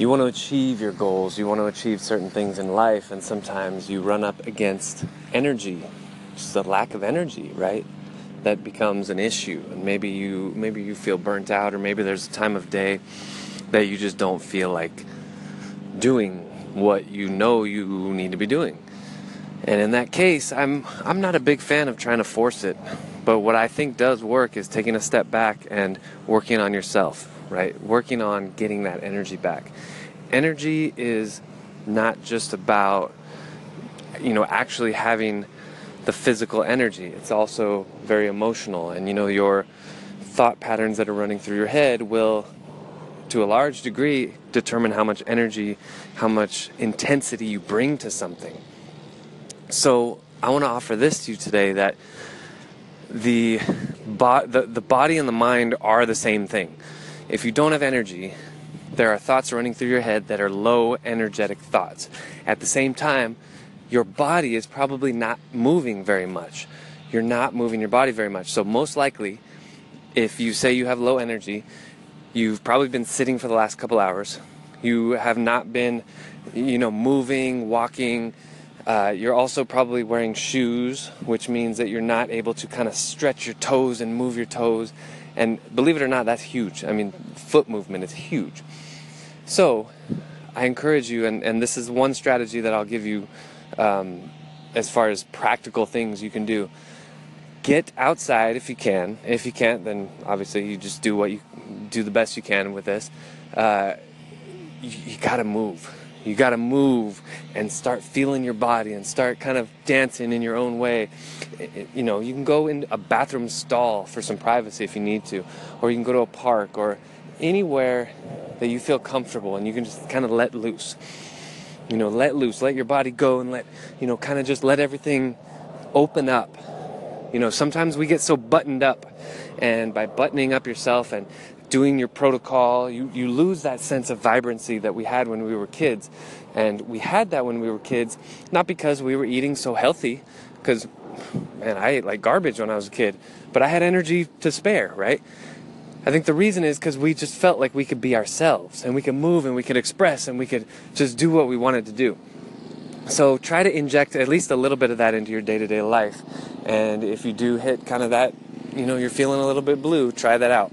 you want to achieve your goals, you want to achieve certain things in life, and sometimes you run up against energy, just a lack of energy, right? That becomes an issue, and maybe you maybe you feel burnt out, or maybe there's a time of day that you just don't feel like doing what you know you need to be doing. And in that case, I'm I'm not a big fan of trying to force it. But what I think does work is taking a step back and working on yourself, right? Working on getting that energy back. Energy is not just about you know actually having the physical energy. It's also very emotional and you know your thought patterns that are running through your head will to a large degree determine how much energy, how much intensity you bring to something. So, I want to offer this to you today that the, bo- the, the body and the mind are the same thing. If you don't have energy, there are thoughts running through your head that are low energetic thoughts. At the same time, your body is probably not moving very much. You're not moving your body very much. So, most likely, if you say you have low energy, you've probably been sitting for the last couple hours. You have not been, you know, moving, walking, uh, you're also probably wearing shoes, which means that you're not able to kind of stretch your toes and move your toes. And believe it or not, that's huge. I mean, foot movement is huge. So, I encourage you, and, and this is one strategy that I'll give you um, as far as practical things you can do. Get outside if you can. If you can't, then obviously you just do what you do the best you can with this. Uh, you, you got to move you got to move and start feeling your body and start kind of dancing in your own way. You know, you can go in a bathroom stall for some privacy if you need to, or you can go to a park or anywhere that you feel comfortable and you can just kind of let loose. You know, let loose, let your body go and let, you know, kind of just let everything open up. You know, sometimes we get so buttoned up, and by buttoning up yourself and doing your protocol, you, you lose that sense of vibrancy that we had when we were kids. And we had that when we were kids, not because we were eating so healthy, because, man, I ate like garbage when I was a kid, but I had energy to spare, right? I think the reason is because we just felt like we could be ourselves and we could move and we could express and we could just do what we wanted to do. So try to inject at least a little bit of that into your day to day life. And if you do hit kind of that, you know, you're feeling a little bit blue, try that out.